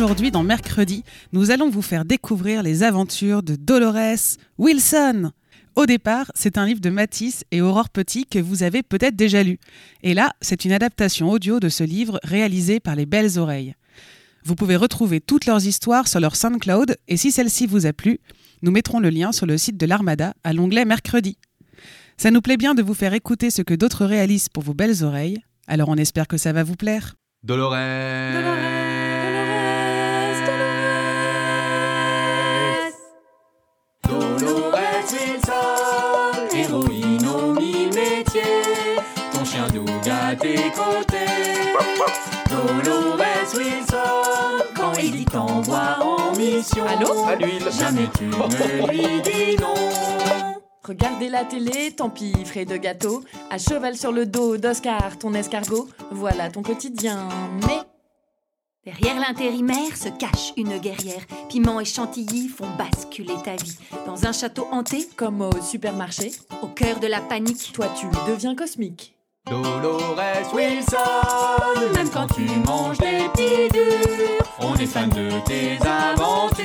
Aujourd'hui, dans Mercredi, nous allons vous faire découvrir les aventures de Dolores Wilson. Au départ, c'est un livre de Matisse et Aurore Petit que vous avez peut-être déjà lu. Et là, c'est une adaptation audio de ce livre réalisé par les Belles Oreilles. Vous pouvez retrouver toutes leurs histoires sur leur SoundCloud et si celle-ci vous a plu, nous mettrons le lien sur le site de l'Armada à l'onglet Mercredi. Ça nous plaît bien de vous faire écouter ce que d'autres réalisent pour vos belles oreilles, alors on espère que ça va vous plaire. Dolores. Dolores quand il t'envoie en mission. Allô? À l'huile. Jamais tu ne lui dis non. Regardez la télé, tant pis, frais de gâteau. À cheval sur le dos d'Oscar, ton escargot. Voilà ton quotidien. Mais Derrière l'intérimaire se cache une guerrière. Piment et chantilly font basculer ta vie. Dans un château hanté, comme au supermarché, au cœur de la panique, toi tu deviens cosmique. Dolores Wilson, même quand tu manges des pilules, on est fan de tes aventures.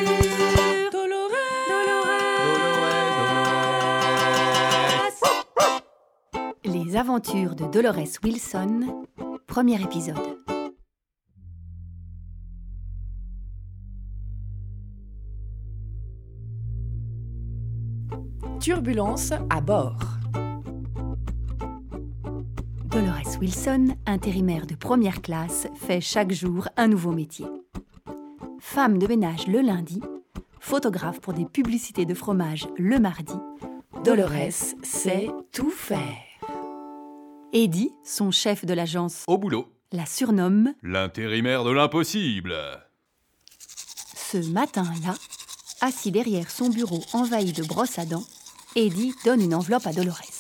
Dolores, Dolores, Dolores. Les aventures de Dolores Wilson, premier épisode. Turbulence à bord. Dolores Wilson, intérimaire de première classe, fait chaque jour un nouveau métier. Femme de ménage le lundi, photographe pour des publicités de fromage le mardi, Dolores sait tout faire. Eddie, son chef de l'agence, Au boulot. la surnomme L'intérimaire de l'impossible. Ce matin-là, assis derrière son bureau envahi de brosses à dents, Eddie donne une enveloppe à Dolores.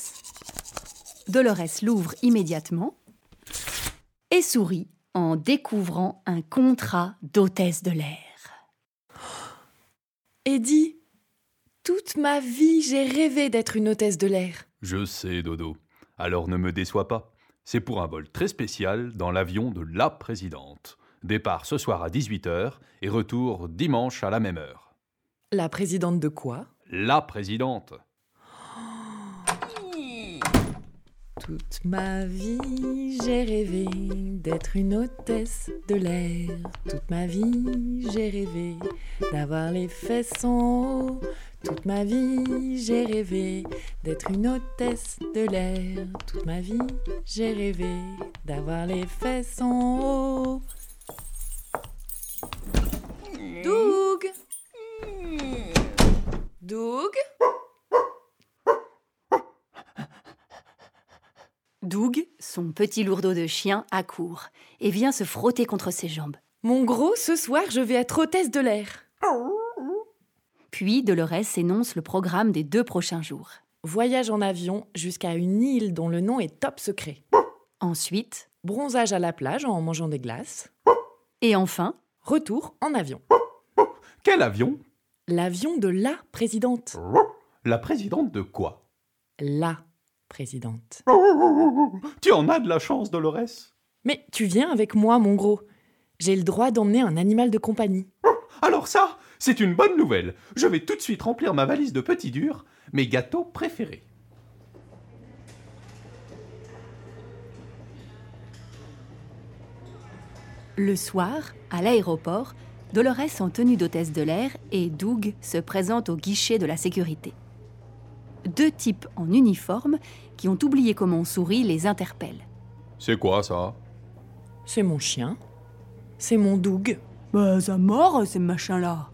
Dolores l'ouvre immédiatement et sourit en découvrant un contrat d'hôtesse de l'air. Eddie, toute ma vie, j'ai rêvé d'être une hôtesse de l'air. Je sais, Dodo. Alors ne me déçois pas. C'est pour un vol très spécial dans l'avion de la présidente. Départ ce soir à 18h et retour dimanche à la même heure. La présidente de quoi? La présidente. Toute ma vie, j'ai rêvé d'être une hôtesse de l'air. Toute ma vie, j'ai rêvé d'avoir les fesses en haut. Toute ma vie, j'ai rêvé d'être une hôtesse de l'air. Toute ma vie, j'ai rêvé d'avoir les fesses en haut. Doug Doug Doug, son petit lourdeau de chien, accourt et vient se frotter contre ses jambes. Mon gros, ce soir, je vais être hôtesse de l'air. Puis Dolores énonce le programme des deux prochains jours. Voyage en avion jusqu'à une île dont le nom est top secret. Ensuite, Bronzage à la plage en mangeant des glaces. et enfin, Retour en avion. Quel avion? L'avion de la présidente. La présidente de quoi? La présidente. Tu en as de la chance, Dolores. Mais tu viens avec moi, mon gros. J'ai le droit d'emmener un animal de compagnie. Alors ça, c'est une bonne nouvelle. Je vais tout de suite remplir ma valise de petits durs, mes gâteaux préférés. le soir, à l'aéroport, Dolores en tenue d'hôtesse de l'air et Doug se présentent au guichet de la sécurité. Deux types en uniforme qui ont oublié comment on sourit les interpellent. C'est quoi ça? C'est mon chien. C'est mon Doug. Bah, ça mort, ces machins-là.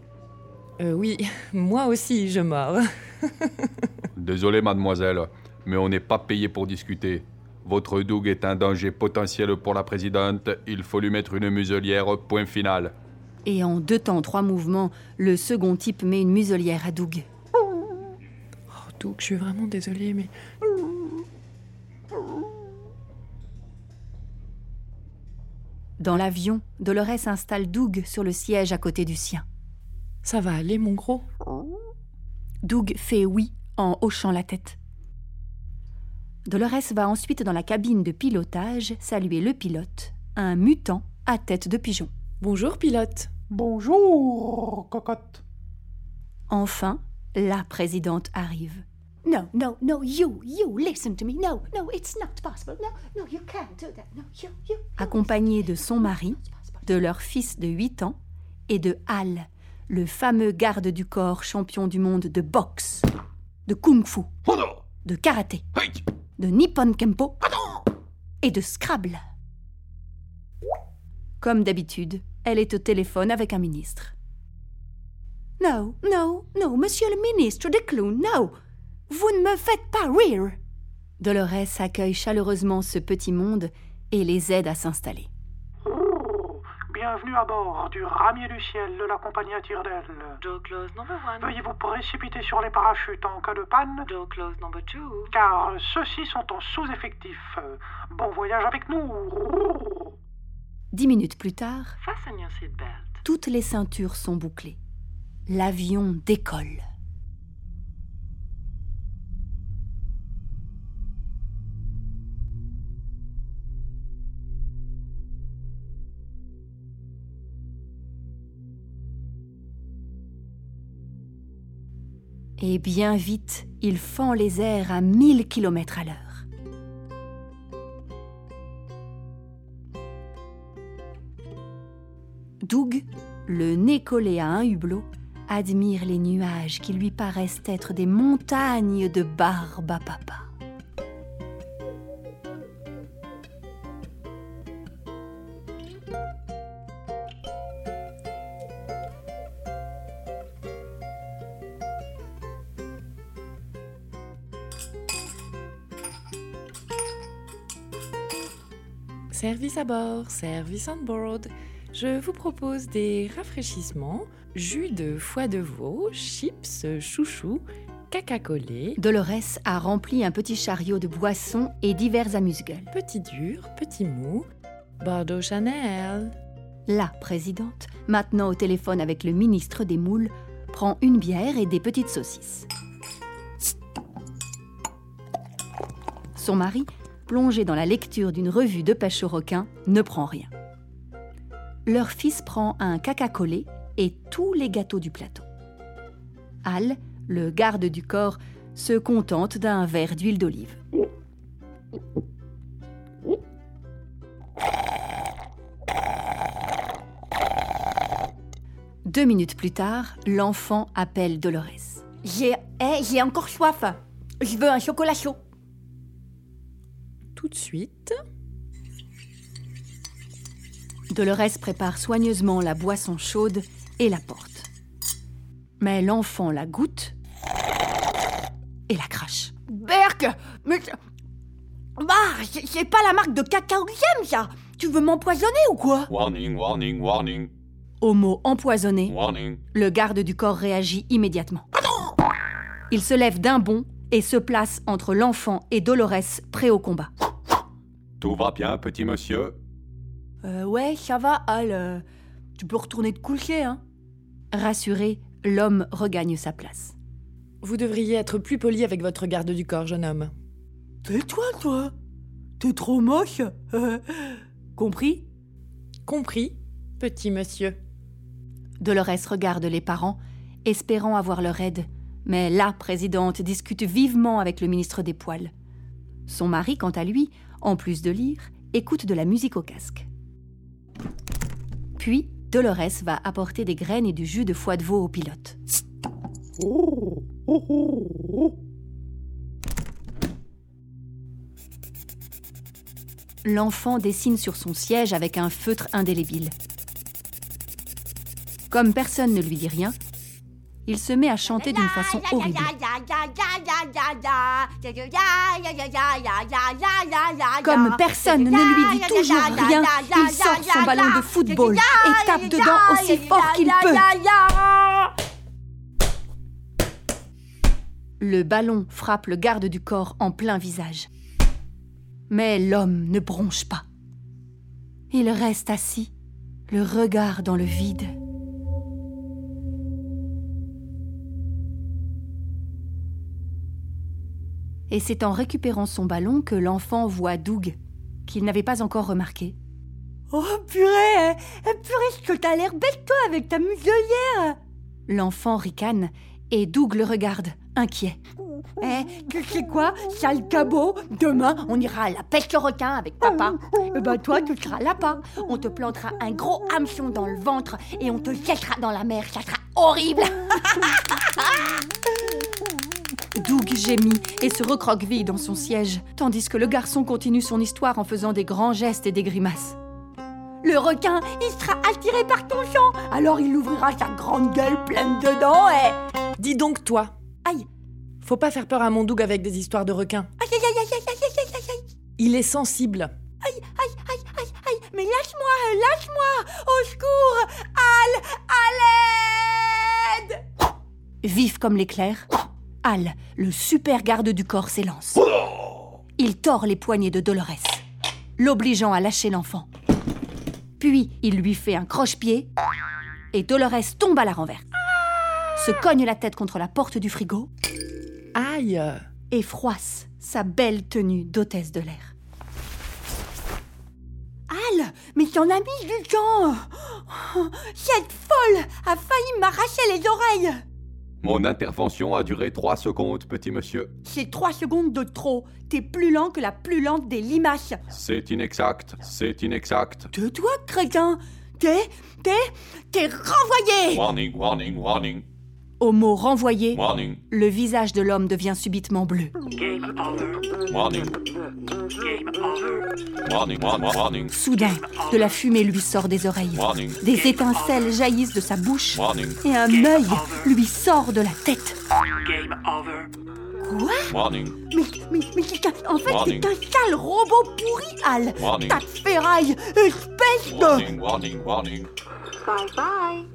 Euh, oui, moi aussi, je mords. Désolé, mademoiselle, mais on n'est pas payé pour discuter. Votre Doug est un danger potentiel pour la présidente. Il faut lui mettre une muselière, point final. Et en deux temps, trois mouvements, le second type met une muselière à Doug. Oh, Doug, je suis vraiment désolée, mais. Dans l'avion, Dolores installe Doug sur le siège à côté du sien. Ça va aller, mon gros? Doug fait oui en hochant la tête. Dolores va ensuite dans la cabine de pilotage saluer le pilote, un mutant à tête de pigeon. Bonjour, pilote. Bonjour, cocotte. Enfin, la présidente arrive. No, no, no, you, you, listen to me. No, no, it's not possible. No, no, you can't do that. No, you, you. accompagnée de son mari, de leur fils de 8 ans et de Hal, le fameux garde du corps champion du monde de boxe, de kung-fu, de karaté, de nippon kempo et de scrabble. Comme d'habitude, elle est au téléphone avec un ministre. No, no, no, monsieur le ministre de clown, no. Vous ne me faites pas rire. Dolores accueille chaleureusement ce petit monde et les aide à s'installer. Oh, bienvenue à bord du ramier du ciel de la compagnie à number one. Veuillez vous précipiter sur les parachutes en cas de panne, number two. car ceux-ci sont en sous-effectif. Bon voyage avec nous. Dix minutes plus tard, Fasten your seatbelt. toutes les ceintures sont bouclées. L'avion décolle. Et bien vite, il fend les airs à 1000 km à l'heure. Doug, le nez collé à un hublot, admire les nuages qui lui paraissent être des montagnes de barbe à papa. Service à bord, service on board. Je vous propose des rafraîchissements, jus de foie de veau, chips, chouchou, caca collé, Dolores a rempli un petit chariot de boissons et divers amuse-gueules. petit dur, petit mou, Bordeaux Chanel. La présidente, maintenant au téléphone avec le ministre des Moules, prend une bière et des petites saucisses. Son mari, plongé dans la lecture d'une revue de pêche au requin, ne prend rien. Leur fils prend un caca collé et tous les gâteaux du plateau. Al, le garde du corps, se contente d'un verre d'huile d'olive. Deux minutes plus tard, l'enfant appelle Dolores. J'ai, eh, j'ai encore soif. Je veux un chocolat chaud. Tout de suite. Dolores prépare soigneusement la boisson chaude et la porte. Mais l'enfant la goûte et la crache. Berk, mais c'est- bah, c'est pas la marque de cacao que j'aime ça. Tu veux m'empoisonner ou quoi? Warning, warning, warning, Au mot empoisonné, warning. le garde du corps réagit immédiatement. Il se lève d'un bond et se place entre l'enfant et Dolores, prêt au combat. Tout va bien, petit monsieur Euh, ouais, ça va, Al. euh, tu peux retourner te coucher, hein Rassuré, l'homme regagne sa place. Vous devriez être plus poli avec votre garde du corps, jeune homme. Tais-toi, toi? T'es trop moche? Compris? Compris, petit monsieur. Dolores regarde les parents, espérant avoir leur aide, mais la présidente discute vivement avec le ministre des Poils. Son mari, quant à lui, en plus de lire, écoute de la musique au casque. Puis, Dolores va apporter des graines et du jus de foie de veau au pilote. L'enfant dessine sur son siège avec un feutre indélébile. Comme personne ne lui dit rien, il se met à chanter d'une façon horrible. Comme personne ne lui dit toujours rien, il sort son ballon de football et tape dedans aussi fort qu'il peut. Le ballon frappe le garde du corps en plein visage. Mais l'homme ne bronche pas. Il reste assis, le regard dans le vide. Et c'est en récupérant son ballon que l'enfant voit Doug, qu'il n'avait pas encore remarqué. Oh purée Purée, que t'as l'air bête toi avec ta muselière L'enfant ricane et Doug le regarde, inquiet. Eh, tu sais quoi, sale cabot Demain, on ira à la pêche au requin avec papa. Et ben toi, tu seras là-bas. On te plantera un gros hameçon dans le ventre et on te jettera dans la mer. Ça sera horrible Doug gémit et se recroqueville dans son siège, tandis que le garçon continue son histoire en faisant des grands gestes et des grimaces. Le requin, il sera attiré par ton chant, alors il ouvrira sa grande gueule pleine de dents et... Dis donc toi. Aïe. Faut pas faire peur à mon Doug avec des histoires de requins. Aïe aïe aïe aïe aïe aïe aïe aïe Il est sensible. Aïe aïe aïe aïe aïe. Mais lâche-moi Lâche-moi. Au secours Al À l'aide Vif comme l'éclair, Al, le super garde du corps, s'élance. Il tord les poignets de Dolores, l'obligeant à lâcher l'enfant. Puis il lui fait un croche-pied et Dolores tombe à la renverse. Se cogne la tête contre la porte du frigo Aïe et froisse sa belle tenue d'hôtesse de l'air. Al Mais t'en as mis du temps Cette folle a failli m'arracher les oreilles Mon intervention a duré trois secondes, petit monsieur. C'est trois secondes de trop. T'es plus lent que la plus lente des limaces. C'est inexact, c'est inexact. Tais-toi, crétin T'es... T'es... T'es renvoyé Warning, warning, warning, Au mot renvoyé, warning, le visage de l'homme devient subitement bleu. warning. Warning, warning, warning, Soudain, de la fumée lui sort des oreilles. warning, Des étincelles jaillissent de sa bouche warning, et un œil lui sort de la tête. Quoi? Warning, Mais, en fait, Warning. c'est un sale robot pourri, Al Warning. Tas de ferraille Espèce de... warning, warning, warning.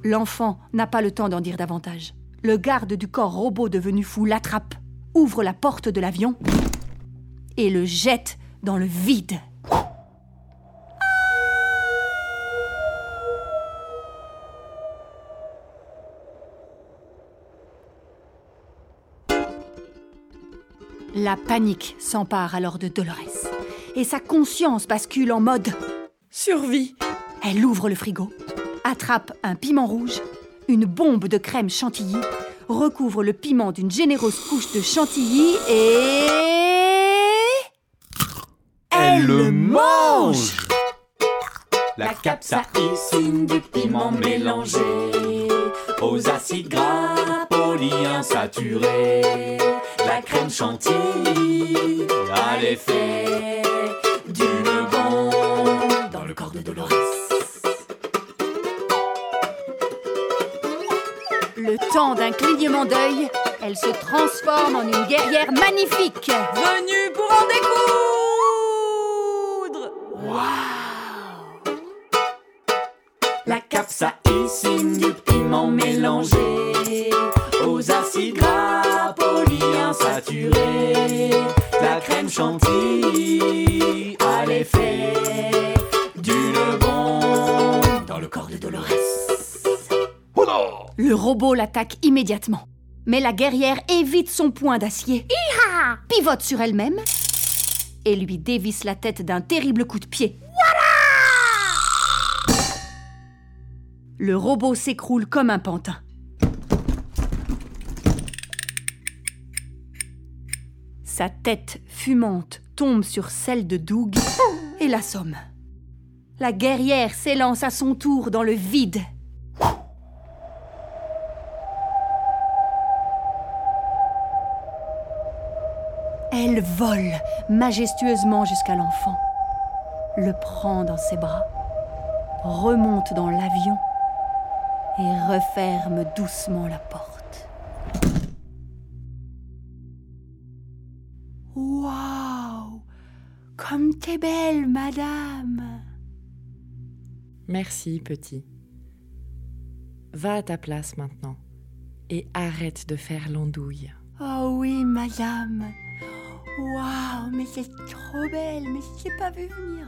L'enfant n'a pas le temps d'en dire davantage. Le garde du corps robot devenu fou l'attrape, ouvre la porte de l'avion et le jette dans le vide. La panique s'empare alors de Dolores et sa conscience bascule en mode Survie elle ouvre le frigo, attrape un piment rouge, une bombe de crème chantilly, recouvre le piment d'une généreuse couche de chantilly et... Elle le mange La capsaïcine du piment mélangé aux acides gras polyinsaturés. La crème chantilly a l'effet d'un clignement d'œil, elle se transforme en une guerrière magnifique. Robot l'attaque immédiatement. Mais la guerrière évite son poing d'acier, pivote sur elle-même et lui dévisse la tête d'un terrible coup de pied. Le robot s'écroule comme un pantin. Sa tête fumante tombe sur celle de Doug et l'assomme. La guerrière s'élance à son tour dans le vide. Elle vole majestueusement jusqu'à l'enfant, le prend dans ses bras, remonte dans l'avion et referme doucement la porte. Waouh Comme t'es belle, madame Merci, petit. Va à ta place maintenant et arrête de faire l'andouille. Oh oui, madame, Waouh, mais c'est trop belle, mais je t'ai pas vu venir.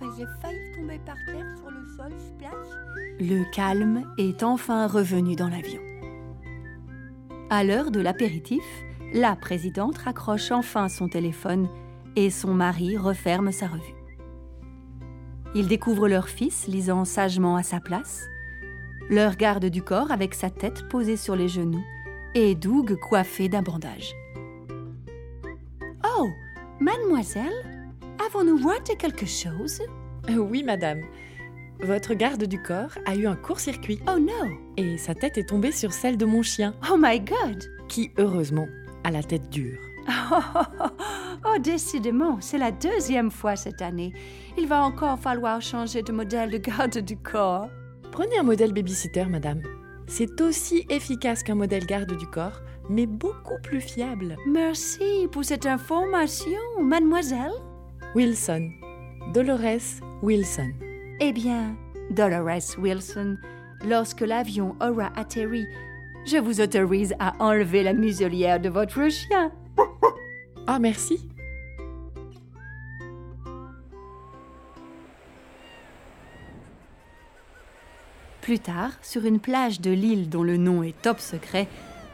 Ben, J'ai failli tomber par terre sur le sol, splash. Le calme est enfin revenu dans l'avion. À l'heure de l'apéritif, la présidente raccroche enfin son téléphone et son mari referme sa revue. Ils découvrent leur fils lisant sagement à sa place, leur garde du corps avec sa tête posée sur les genoux et Doug coiffé d'un bandage. Oh, mademoiselle, avons-nous raté quelque chose? Euh, Oui, madame. Votre garde du corps a eu un court-circuit Oh non. et sa tête est tombée sur celle de mon chien, Oh my god. qui, heureusement, a la tête dure. Oh, oh, décidément, c'est la deuxième fois cette année. Il va encore falloir changer de modèle de garde du corps. Prenez un modèle babysitter, madame. C'est aussi efficace qu'un modèle garde du corps, mais beaucoup plus fiable. Merci pour cette information, mademoiselle. Wilson. Dolores Wilson. Eh bien, Dolores Wilson, lorsque l'avion aura atterri, je vous autorise à enlever la muselière de votre chien. Ah, merci. Plus tard, sur une plage de l'île dont le nom est top secret,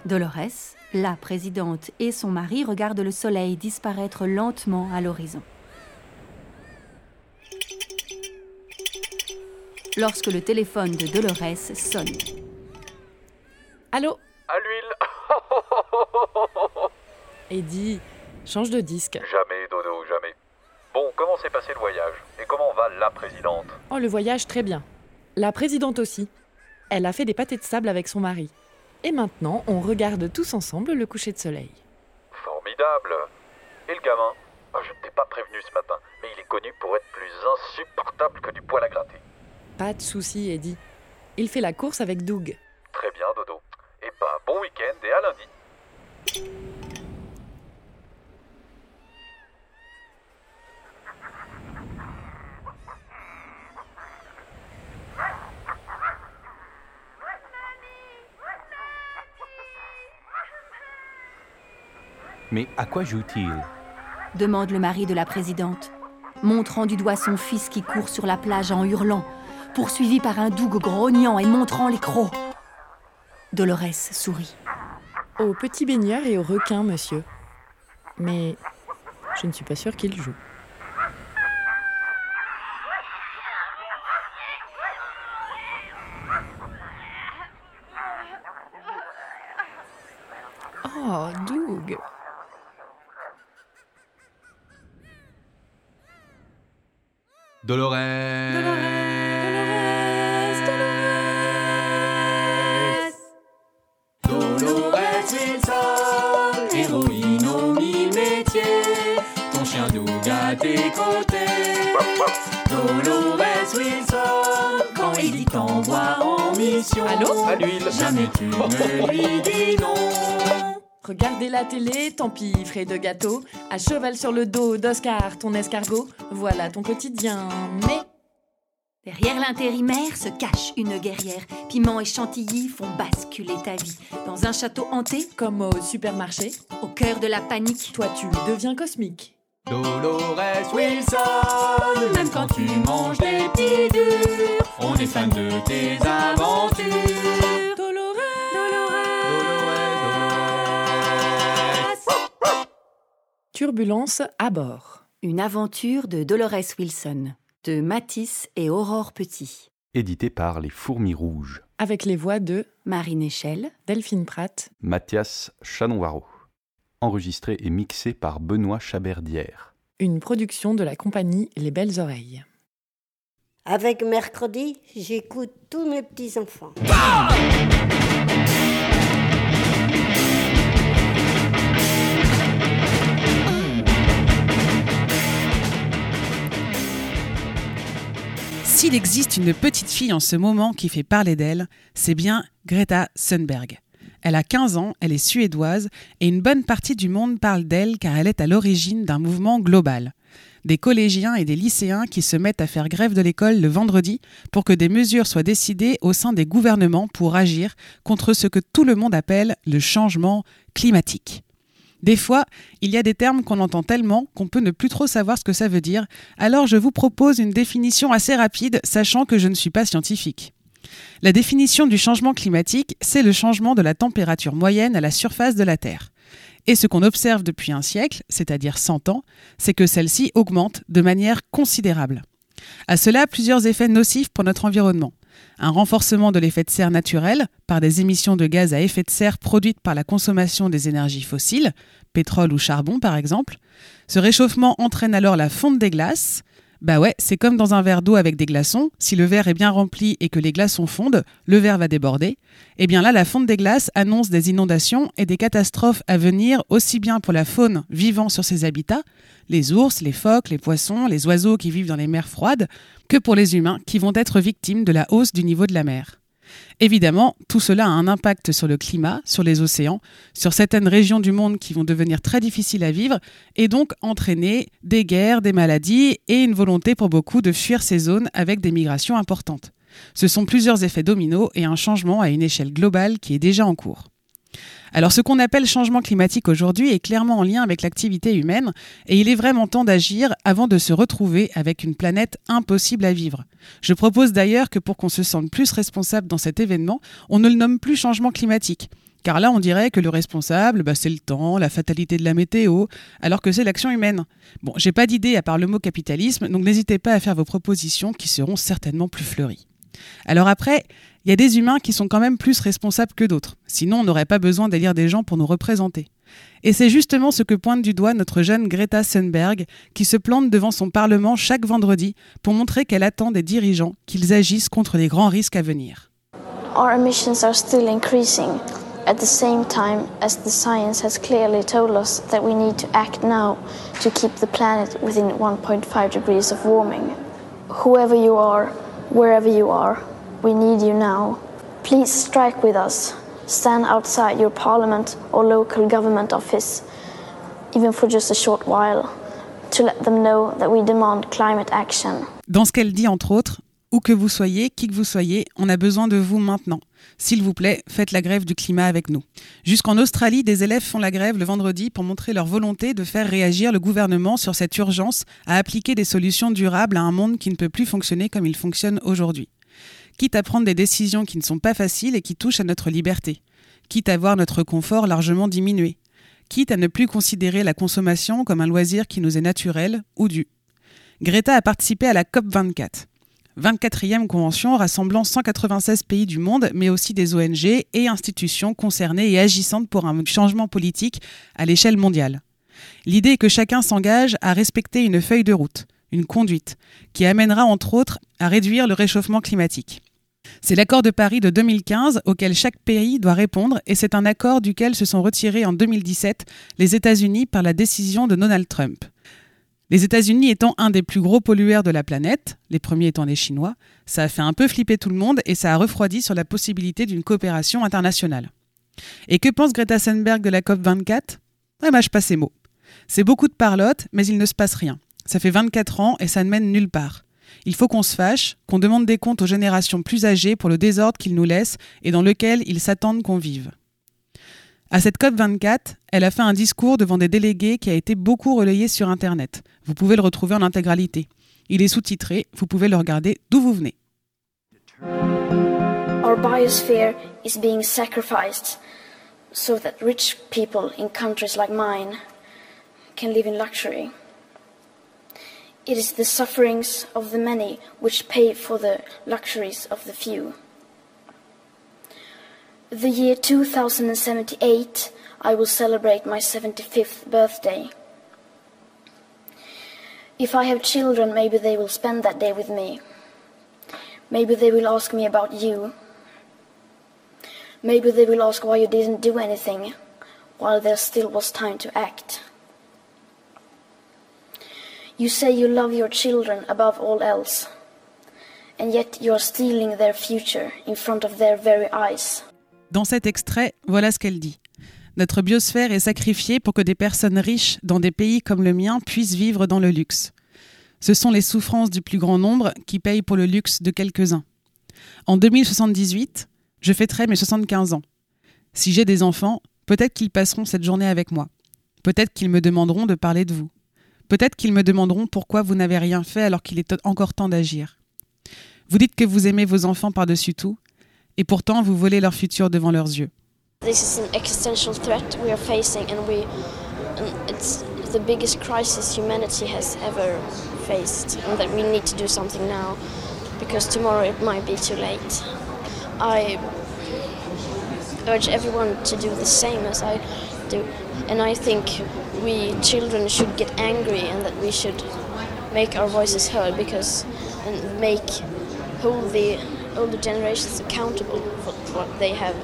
Dolores, la présidente et son mari regardent le soleil disparaître lentement à l'horizon. Lorsque le téléphone de Dolores sonne, Allô À l'huile Eddie, change de disque. Jamais, Dodo, jamais. Bon, comment s'est passé le voyage? Et comment va la présidente? Oh, le voyage, très bien. La présidente aussi. Elle a fait des pâtés de sable avec son mari. Et maintenant, on regarde tous ensemble le coucher de soleil. Formidable Et le gamin? Ah, Je ne t'ai pas prévenu ce matin, mais il est connu pour être plus insupportable que du poil à gratter. Pas de souci, Eddie. Il fait la course avec Doug. Très bien, Dodo. Et bah, bon week-end et à lundi. Mais à quoi joue-t-il? Demande le mari de la présidente, montrant du doigt son fils qui court sur la plage en hurlant, poursuivi par un Doug grognant et montrant les crocs. Dolores sourit. Au petit baigneur et au requin, monsieur. Mais je ne suis pas sûre qu'il joue. Oh, Doug. Dolores Dolores Wilson, héroïne au mille métiers, ton chien Doug à tes côtés. Dolores Wilson, quand il t'envoie en mission, Allô? À l'huile. Jamais tu ne lui dis non. Regardez la télé, tant pis, frais de gâteau. À cheval sur le dos d'Oscar, ton escargot. Voilà ton quotidien. Mais Derrière l'intérimaire se cache une guerrière. Piment et chantilly font basculer ta vie. Dans un château hanté, comme au supermarché, au cœur de la panique, toi tu deviens cosmique. Dolores Wilson, même quand tu manges des petits durs, on est fan de tes aventures. Turbulence à bord. une aventure de Dolores Wilson, de Matisse et Aurore Petit. Édité par Les Fourmis Rouges. Avec les voix de Marine Echelle, Delphine Pratt, Mathias Chanonvaro. Enregistré et mixé par Benoît Chaberdière. une production de la compagnie Les Belles Oreilles. Avec mercredi, j'écoute tous mes petits-enfants. S'il existe une petite fille en ce moment qui fait parler d'elle, c'est bien Greta Thunberg. Elle a 15 ans, elle est suédoise et une bonne partie du monde parle d'elle car elle est à l'origine d'un mouvement global. des collégiens et des lycéens qui se mettent à faire grève de l'école le vendredi pour que des mesures soient décidées au sein des gouvernements pour agir contre ce que tout le monde appelle le changement climatique. Des fois, il y a des termes qu'on entend tellement qu'on peut ne plus trop savoir ce que ça veut dire, alors je vous propose une définition assez rapide, sachant que je ne suis pas scientifique. La définition du changement climatique, c'est le changement de la température moyenne à la surface de la Terre. Et ce qu'on observe depuis un siècle, c'est-à-dire 100 ans, c'est que celle-ci augmente de manière considérable. À cela, plusieurs effets nocifs pour notre environnement. Un renforcement de l'effet de serre naturel par des émissions de gaz à effet de serre produites par la consommation des énergies fossiles, pétrole ou charbon par exemple. Ce réchauffement entraîne alors la fonte des glaces, bah ouais, c'est comme dans un verre d'eau avec des glaçons. Si le verre est bien rempli et que les glaçons fondent, le verre va déborder. Et eh bien là, la fonte des glaces annonce des inondations et des catastrophes à venir aussi bien pour la faune vivant sur ces habitats, les ours, les phoques, les poissons, les oiseaux qui vivent dans les mers froides, que pour les humains qui vont être victimes de la hausse du niveau de la mer. Évidemment, tout cela a un impact sur le climat, sur les océans, sur certaines régions du monde qui vont devenir très difficiles à vivre et donc entraîner des guerres, des maladies et une volonté pour beaucoup de fuir ces zones avec des migrations importantes. Ce sont plusieurs effets dominos et un changement à une échelle globale qui est déjà en cours. Alors ce qu'on appelle changement climatique aujourd'hui est clairement en lien avec l'activité humaine et il est vraiment temps d'agir avant de se retrouver avec une planète impossible à vivre. Je propose d'ailleurs que pour qu'on se sente plus responsable dans cet événement, on ne le nomme plus changement climatique. Car là, on dirait que le responsable, bah, c'est le temps, la fatalité de la météo, alors que c'est l'action humaine. Bon, j'ai pas d'idée à part le mot capitalisme, donc n'hésitez pas à faire vos propositions qui seront certainement plus fleuries. Alors après, il y a des humains qui sont quand même plus responsables que d'autres. Sinon, on n'aurait pas besoin d'élire des gens pour nous représenter. Et c'est justement ce que pointe du doigt notre jeune Greta Thunberg, qui se plante devant son Parlement chaque vendredi pour montrer qu'elle attend des dirigeants qu'ils agissent contre les grands risques à venir. Our emissions are still increasing at the same time as the science has clearly told us that we need to act now to keep the planet within 1.5 degrees of warming. Whoever you are, wherever you are, We need you now. Please strike with us. Stand outside your parliament or local government office, even for just a short while, to let them know that we demand climate action. Dans ce qu'elle dit, entre autres, où que vous soyez, qui que vous soyez, on a besoin de vous maintenant. S'il vous plaît, faites la grève du climat avec nous. Jusqu'en Australie, des élèves font la grève le vendredi pour montrer leur volonté de faire réagir le gouvernement sur cette urgence à appliquer des solutions durables à un monde qui ne peut plus fonctionner comme il fonctionne aujourd'hui quitte à prendre des décisions qui ne sont pas faciles et qui touchent à notre liberté, quitte à voir notre confort largement diminué, quitte à ne plus considérer la consommation comme un loisir qui nous est naturel ou dû. Greta a participé à la COP 24. 24e convention rassemblant 196 pays du monde, mais aussi des ONG et institutions concernées et agissantes pour un changement politique à l'échelle mondiale. L'idée est que chacun s'engage à respecter une feuille de route, une conduite, qui amènera entre autres à réduire le réchauffement climatique. C'est l'accord de Paris de 2015 auquel chaque pays doit répondre et c'est un accord duquel se sont retirés en 2017 les États-Unis par la décision de Donald Trump. Les États-Unis étant un des plus gros pollueurs de la planète, les premiers étant les Chinois, ça a fait un peu flipper tout le monde et ça a refroidi sur la possibilité d'une coopération internationale. Et que pense Greta Thunberg de la COP24 Ah bah je passe ces mots. C'est beaucoup de parlotte, mais il ne se passe rien. Ça fait 24 ans et ça ne mène nulle part. Il faut qu'on se fâche, qu'on demande des comptes aux générations plus âgées pour le désordre qu'ils nous laissent et dans lequel ils s'attendent qu'on vive. À cette COP 24, elle a fait un discours devant des délégués qui a été beaucoup relayé sur Internet. Vous pouvez le retrouver en intégralité. Il est sous-titré, vous pouvez le regarder d'où vous venez. Luxury. It is the sufferings of the many which pay for the luxuries of the few. The year 2078, I will celebrate my 75th birthday. If I have children, maybe they will spend that day with me. Maybe they will ask me about you. Maybe they will ask why you didn't do anything while there still was time to act. You say you love your children above all else, and yet you are stealing their future in front of their very eyes. Dans cet extrait, voilà ce qu'elle dit. Notre biosphère est sacrifiée pour que des personnes riches dans des pays comme le mien puissent vivre dans le luxe. Ce sont les souffrances du plus grand nombre qui payent pour le luxe de quelques-uns. En 2078, je fêterai mes 75 ans. Si j'ai des enfants, peut-être qu'ils passeront cette journée avec moi. Peut-être qu'ils me demanderont de parler de vous. Peut-être qu'ils me demanderont pourquoi vous n'avez rien fait alors qu'il est encore temps d'agir. Vous dites que vous aimez vos enfants par-dessus tout, et pourtant vous volez leur futur devant leurs yeux. This is an existential threat we are facing, and we, it's the biggest crisis humanity has ever faced, and that we need to do something now, because tomorrow it might be too late. I urge everyone to do the same as I do, and I think we children should get angry, and that we should make our voices heard, because and make the generations accountable for what they have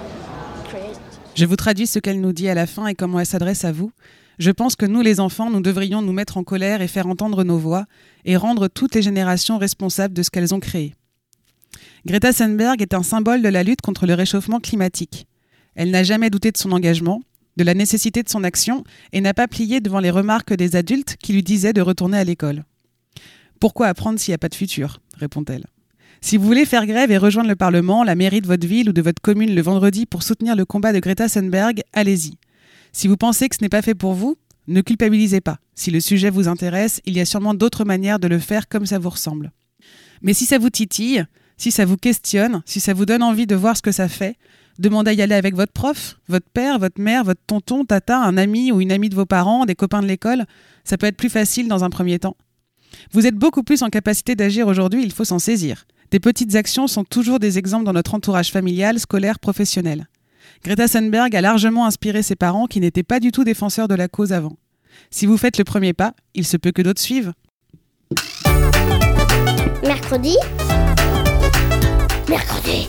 created. Je vous traduis ce qu'elle nous dit à la fin et comment elle s'adresse à vous. Je pense que nous, les enfants, nous devrions nous mettre en colère et faire entendre nos voix et rendre toutes les générations responsables de ce qu'elles ont créé. Greta Thunberg est un symbole de la lutte contre le réchauffement climatique. Elle n'a jamais douté de son engagement, de la nécessité de son action et n'a pas plié devant les remarques des adultes qui lui disaient de retourner à l'école. Pourquoi apprendre s'il n'y a pas de futur? répond-elle. Si vous voulez faire grève et rejoindre le Parlement, la mairie de votre ville ou de votre commune le vendredi pour soutenir le combat de Greta Thunberg, allez-y. Si vous pensez que ce n'est pas fait pour vous, ne culpabilisez pas. Si le sujet vous intéresse, il y a sûrement d'autres manières de le faire comme ça vous ressemble. Mais si ça vous titille, si ça vous questionne, si ça vous donne envie de voir ce que ça fait, demandez à y aller avec votre prof, votre père, votre mère, votre tonton, tata, un ami ou une amie de vos parents, des copains de l'école. Ça peut être plus facile dans un premier temps. Vous êtes beaucoup plus en capacité d'agir aujourd'hui, il faut s'en saisir. Des petites actions sont toujours des exemples dans notre entourage familial, scolaire, professionnel. Greta Thunberg a largement inspiré ses parents qui n'étaient pas du tout défenseurs de la cause avant. Si vous faites le premier pas, il se peut que d'autres suivent. Mercredi. Mercredi.